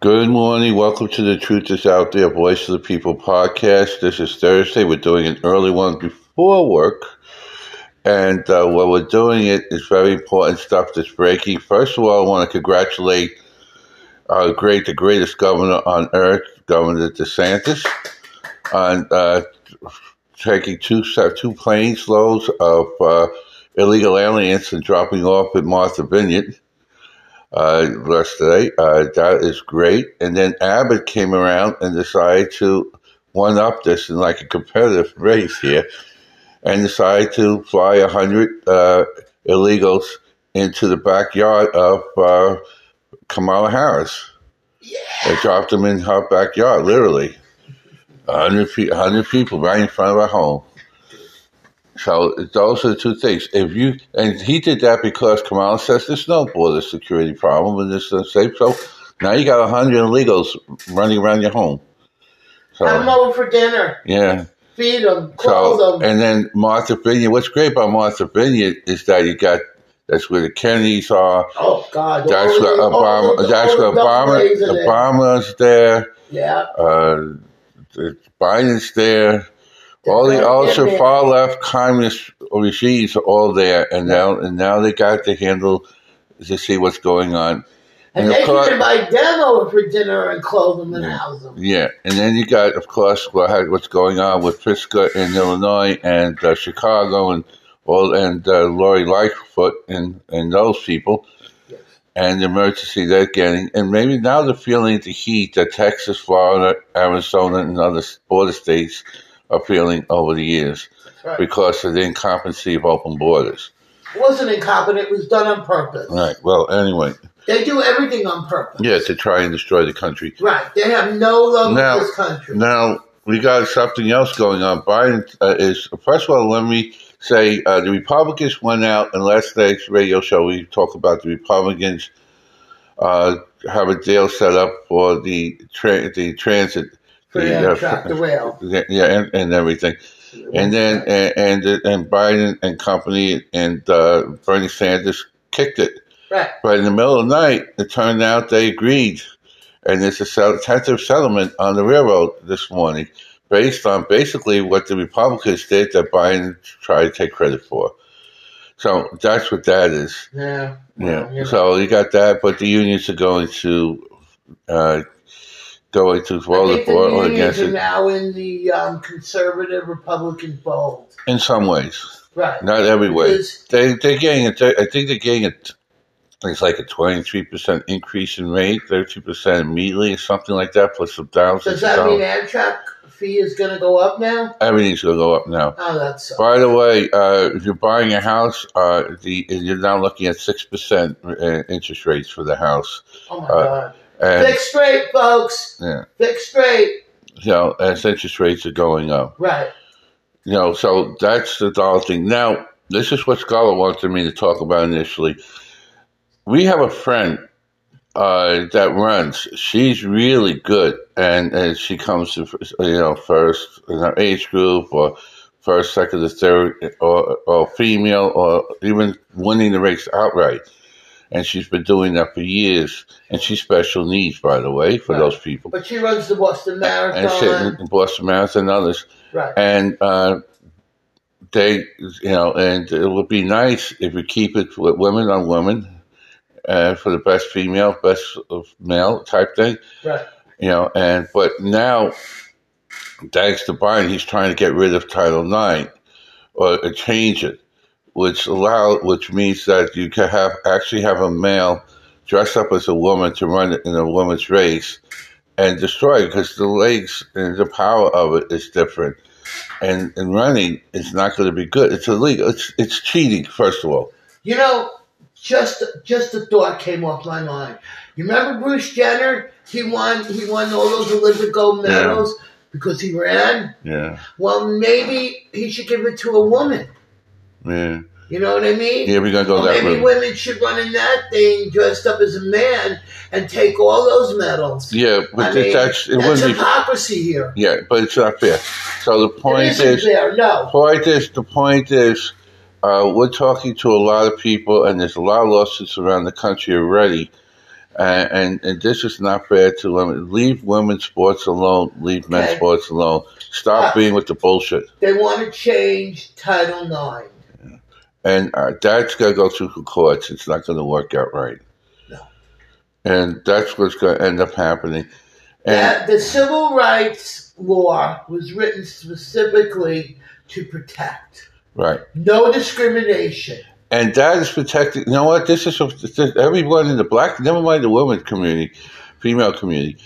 Good morning. Welcome to the Truth is Out There Voice of the People podcast. This is Thursday. We're doing an early one before work. And uh, while we're doing it, it's very important stuff that's breaking. First of all, I want to congratulate our great, the greatest governor on earth, Governor DeSantis, on uh, taking two two planes loads of uh, illegal aliens and dropping off at Martha Vineyard uh, yesterday. Uh, that is great. And then Abbott came around and decided to one up this in like a competitive race here and decided to fly a hundred uh, illegals into the backyard of uh, Kamala Harris. Yeah. They dropped them in her backyard, literally. A hundred, pe- hundred people right in front of her home. So those are the two things. If you and he did that because Kamala says there's no border security problem and this is safe. So now you got a hundred illegals running around your home. So Have them over for dinner. yeah. Feed them, clothe So them. and then Martha Vineyard. What's great about Martha Vineyard is that you got that's where the Kennedys are. oh, God. That's where Obama. the- That's where Obama. There. Obama's there. Yeah. Uh, Biden's there. All the ultra far left communist regimes are all there, and now and now they got to handle to see what's going on. And, And course- can buy them over for dinner and clothe them and house them. Yeah, and then you got, of course, what what's going on with Pritzker in Illinois and uh, Chicago and all and uh, Lori Lightfoot and and those people Yes. and the emergency they're getting, and maybe now they're feeling the heat that Texas, Florida, Arizona, and other border states are feeling over the years right. because of the incompetency of open borders. It wasn't incompetent. It was done on purpose. Right. Well, anyway, They do everything on purpose. yeah, to try and destroy the country. Right. They have no love Now- for this country. Now we got something else going on. Biden uh, is first of all. Let me say uh, the Republicans went out in last night's radio show. We talk about the Republicans uh, have a deal set up for the tra- the transit, for the uh, Amtrak, the rail. yeah, and, and everything. And then and, and and Biden and company and uh, Bernie Sanders kicked it. Right. But in the middle of the night, it turned out they agreed, and there's a tentative settlement on the railroad this morning, based on basically what the Republicans did that Biden tried to take credit for. So that's what that is. Yeah. Yeah. Well, you know. So you got that, but the unions are going to uh, going to think the unions against are now in the um, conservative Republican fold. in some ways, Right. not every way. They they're getting it. I think they're getting it. It's like a twenty three percent increase in rate, thirty percent immediately, or something like that, plus some down. Does that mean Amtrak fee is going to go up now? everything's going to go up now? Oh, that's By the way, uh, if you're buying a house, uh, the you're now looking at six percent uh, interest rates for the house, oh my uh, god. And Fix straight, folks. yeah, Fix straight. you know, as interest rates are going up. Right. You know, so that's the dollar thing. Now, this is what Scholar wanted me to talk about initially. We have a friend uh, that runs. She's really good, and, and she comes to you know first in her age group, or first, second, or third, or, or female, or even winning the race outright. And she's been doing that for years. And she's special needs, by the way, for Right. those people. But she runs the Boston Marathon And she. Boston Marathon and others Right. and uh, they, you know, and it would be nice if we keep it with women on women uh, for the best female, best of male type thing, Right. you know. And but now, thanks to Biden, he's trying to get rid of Title IX or change it, which allow, which means that you can have actually have a male dress up as a woman to run in a woman's race and destroy it because the legs and the power of it is different. And, and running is not going to be good. It's illegal. It's it's cheating. First of all, You know, just just a thought came off my mind. You remember Bruce Jenner? He won he won all those Olympic gold Yeah. medals because he ran. yeah, Well, maybe he should give it to a woman. Yeah, You know what I mean? yeah. We're gonna go Or that maybe route. women should run in that thing dressed up as a man and take all those medals. Yeah, but I mean, that's it that's wouldn't be. hypocrisy here. Yeah, but it's not fair. So the point isn't is, fair. No. point is, the point is, uh, we're talking to a lot of people, and there's a lot of lawsuits around the country already And, and and this is not fair to women. Leave women's sports alone. Leave men's sports alone. Stop Ah. being with the bullshit. They want to change Title IX. And uh, that's going to go through the courts. It's not going to work out right. No. And that's what's going to end up happening. And That the civil rights law was written specifically to protect. right. No discrimination. And that is protected. You know what? This is everyone in the black, never mind the women community, female community.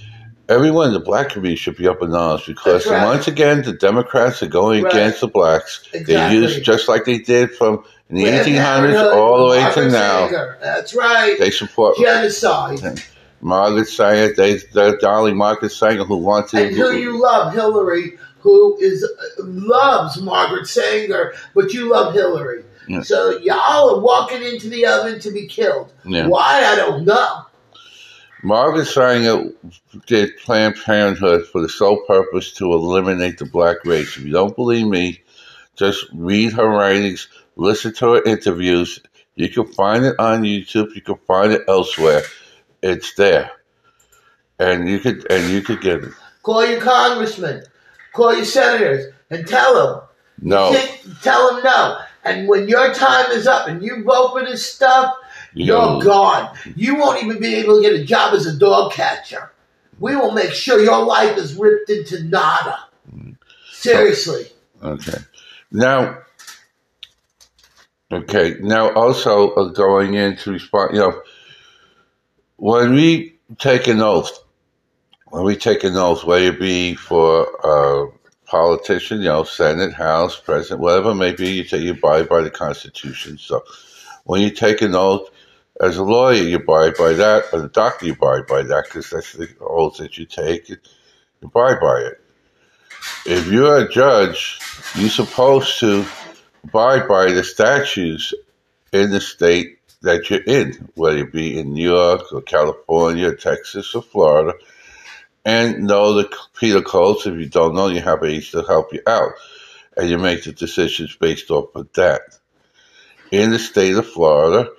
Everyone in the black community should be up in arms because right. once again the Democrats are going Right. against the blacks. They use just like they did from in the Planned eighteen hundreds Parenthood, all the way to now. Sanger. That's right. They support Genocide. Margaret Sanger. They, the darling Margaret Sanger, who wanted And who you love, Hillary, who is loves Margaret Sanger, but you love Hillary. Yeah. So y'all are walking into the oven to be killed. Yeah. Why I don't know. Margaret Sanger did Planned Parenthood for the sole purpose to eliminate the black race. If you don't believe me, just read her writings, listen to her interviews. You can find it on YouTube. You can find it elsewhere. It's there, and you could and you could get it. Call your congressman, call your senators, and tell them. No, tell them no. And when your time is up and you vote for this stuff, you you're gone. You won't even be able to get a job as a dog catcher. We will make sure your life is ripped into nada. Mm. Seriously. Okay. Now, okay. Now, also uh, going into respond, you know, when we take an oath, when we take an oath, whether it be for a politician, you know, Senate, House, President, whatever it may be, you say you abide by the Constitution. So, when you take an oath as a lawyer, you abide by that. As a doctor, you abide by that because that's the oath that you take. You abide by it if you're a judge, you're supposed to abide by the statutes in the state that you're in, whether it be in New York or California, Texas or Florida, and know the penal codes. If you don't know, you have aides to help you out, and you make the decisions based off of that. In the state of Florida,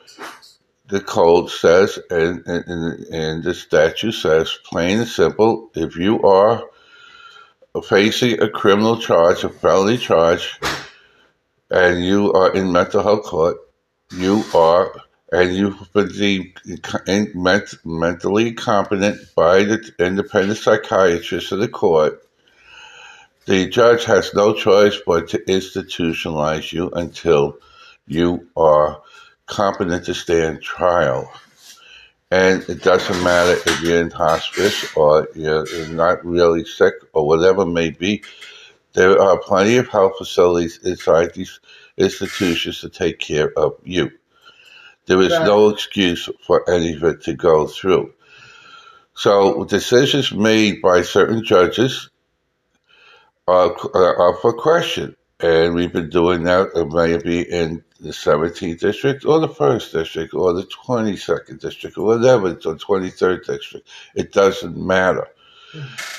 the code says, and, and and the statute says, plain and simple, if you are facing a criminal charge, a felony charge, and you are in mental health court, you are, and you've been deemed mentally competent by the independent psychiatrist of the court, the judge has no choice but to institutionalize you until you are competent to stand trial. And it doesn't matter if you're in hospice or you're not really sick or whatever may be. There are plenty of health facilities inside these institutions to take care of you. There is Right. no excuse for any of it to go through. So decisions made by certain judges are, are for question. And we've been doing that uh, maybe in the 17th district or the 1st district or the 22nd district or whatever, or 23rd district. It doesn't matter.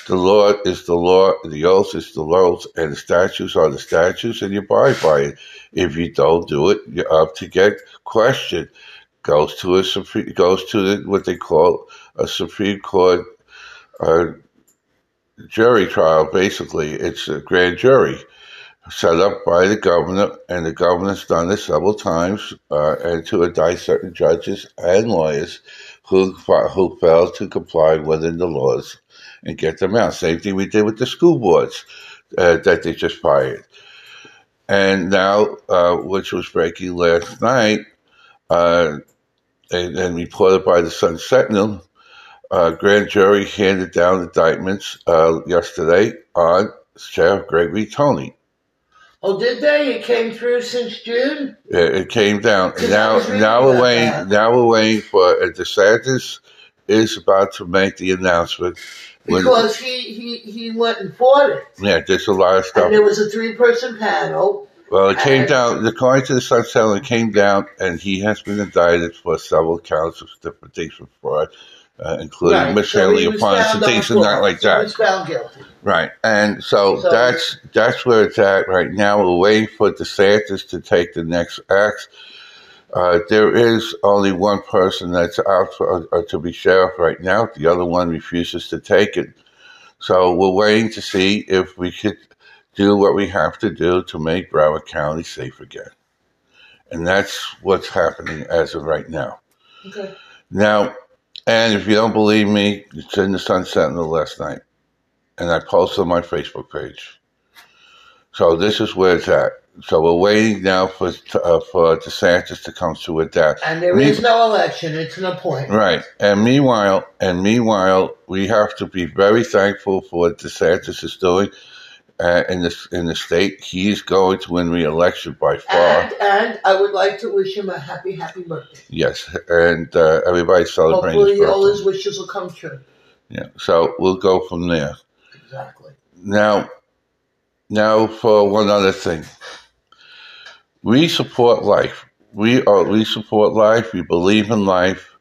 The law is the law, the oath is the oath, and the statutes are the statutes, and you abide by it. If you don't do it, you're up to get questioned. Goes to a supreme, goes to the, what they call a Supreme Court uh, jury trial. Basically, it's a grand jury set up by the governor, and the governor's done this several times, uh, and to indict certain judges and lawyers who who failed to comply within the laws and get them out. Same thing we did with the school boards uh, that they just fired. And now, uh, which was breaking last night, uh, and, and reported by the Sun Sentinel, uh, grand jury handed down indictments uh, yesterday on Sheriff Gregory Tony. Oh, did they? It came through since June? It, it came down. Now, now we're waiting. that. Now we're waiting for uh, DeSantis is about to make the announcement. When- Because he, he, he went and fought it. yeah, there's a lot of stuff. And there was a three person panel. Well, it came down, the according to the Sun Sentinel, came down, and he has been indicted for several counts of different things for fraud, uh, including Right, so mishandling he of was funds and found on things and not like So He that. was found guilty. Right. And so, So- Uh, there is only one person that's out for, uh, to be sheriff right now. The other one refuses to take it. So we're waiting to see if we could do what we have to do to make Broward County safe again. And that's what's happening as of right now. Okay. Now, and if you don't believe me, it's in the Sun Sentinel last night. And I posted on my Facebook page. So this is where it's at. So we're waiting now for uh, for DeSantis to come through with that. And there Me- is no election; it's an appointment. Right. And meanwhile, and meanwhile, we have to be very thankful for what DeSantis is doing uh, in this in the state. He's going to win re-election by far. And, and I would like to wish him a happy, happy birthday. yes, and uh, everybody's celebrating Hopefully, his all his wishes will come true. Yeah. So we'll go from there. Exactly. Now, now for one other thing. We support life. We are we support life. We believe in life,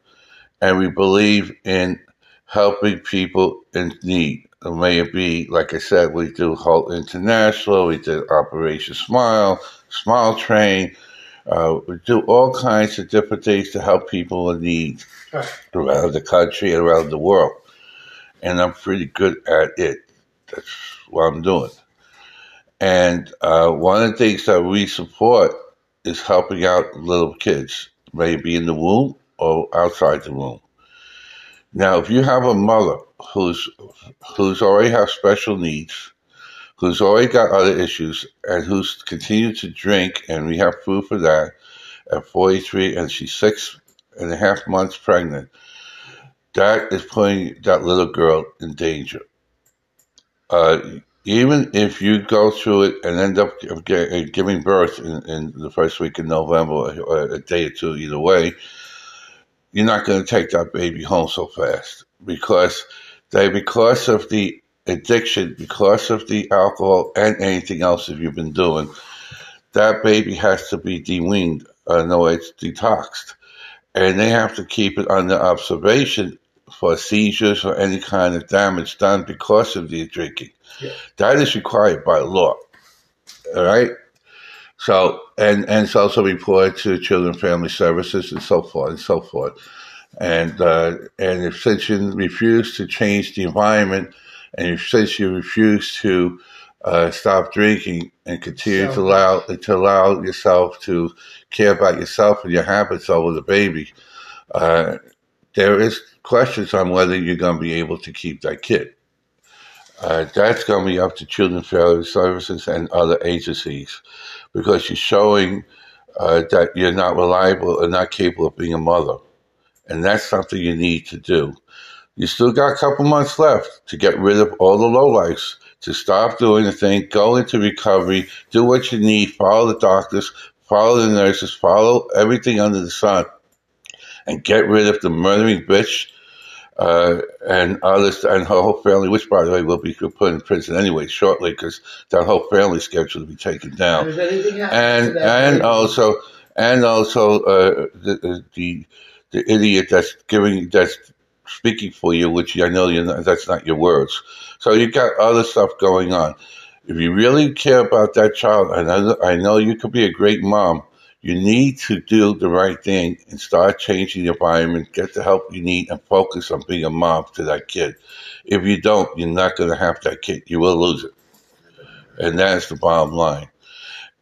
and we believe in helping people in need. It may it be like I said, we do Halt International, we did Operation Smile, Smile Train. Uh, we do all kinds of different things to help people in need around the country and around the world. And I'm pretty good at it. That's what I'm doing. And uh, one of the things that we support is helping out little kids, maybe in the womb or outside the womb. Now, if you have a mother who's who's already has special needs, who's already got other issues, and who's continued to drink, and we have proof of that at 43, and she's six and a half months pregnant, that is putting that little girl in danger. Uh, even if you go through it and end up giving birth in, in the first week in November, or a day or two either way, you're not going to take that baby home so fast because they because of the addiction, because of the alcohol and anything else that you've been doing, that baby has to be deweaned. Uh, no, it's detoxed, and they have to keep it under observation for seizures or any kind of damage done because of the drinking. Yeah. That is required by law. All right. So and and it's also reported to Children and Family Services and so forth and so forth. And uh, and if since you refuse to change the environment, and if since you refuse to uh, stop drinking and continue to allow to allow yourself to care about yourself and your habits over the baby, uh, there is questions on whether you're going to be able to keep that kid. Uh, that's going to be up to Children's Family Services and other agencies because you're showing uh, that you're not reliable and not capable of being a mother. And that's something you need to do. You still got a couple months left to get rid of all the low lowlifes, to stop doing the thing, go into recovery, do what you need, follow the doctors, follow the nurses, follow everything under the sun, and get rid of the murdering bitch uh, and others and her whole family, which by the way will be put in prison anyway shortly because that whole family schedule to be taken down And if anything happens to and also and also uh, the the the idiot that's giving that's speaking for you, which I know you're that's not your words. So you got other stuff going on. If you really care about that child, and I I know you could be a great mom, you need to do the right thing and start changing the environment, get the help you need, and focus on being a mom to that kid. If you don't, you're not going to have that kid. You will lose it. And that's the bottom line.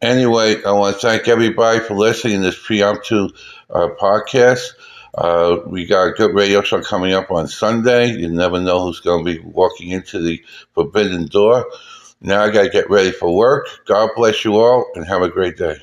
Anyway, I want to thank everybody for listening to this preemptive uh, podcast. Uh, we got a good radio show coming up on Sunday. You never know who's going to be walking into the forbidden door. Now I got to get ready for work. God bless you all and have a great day.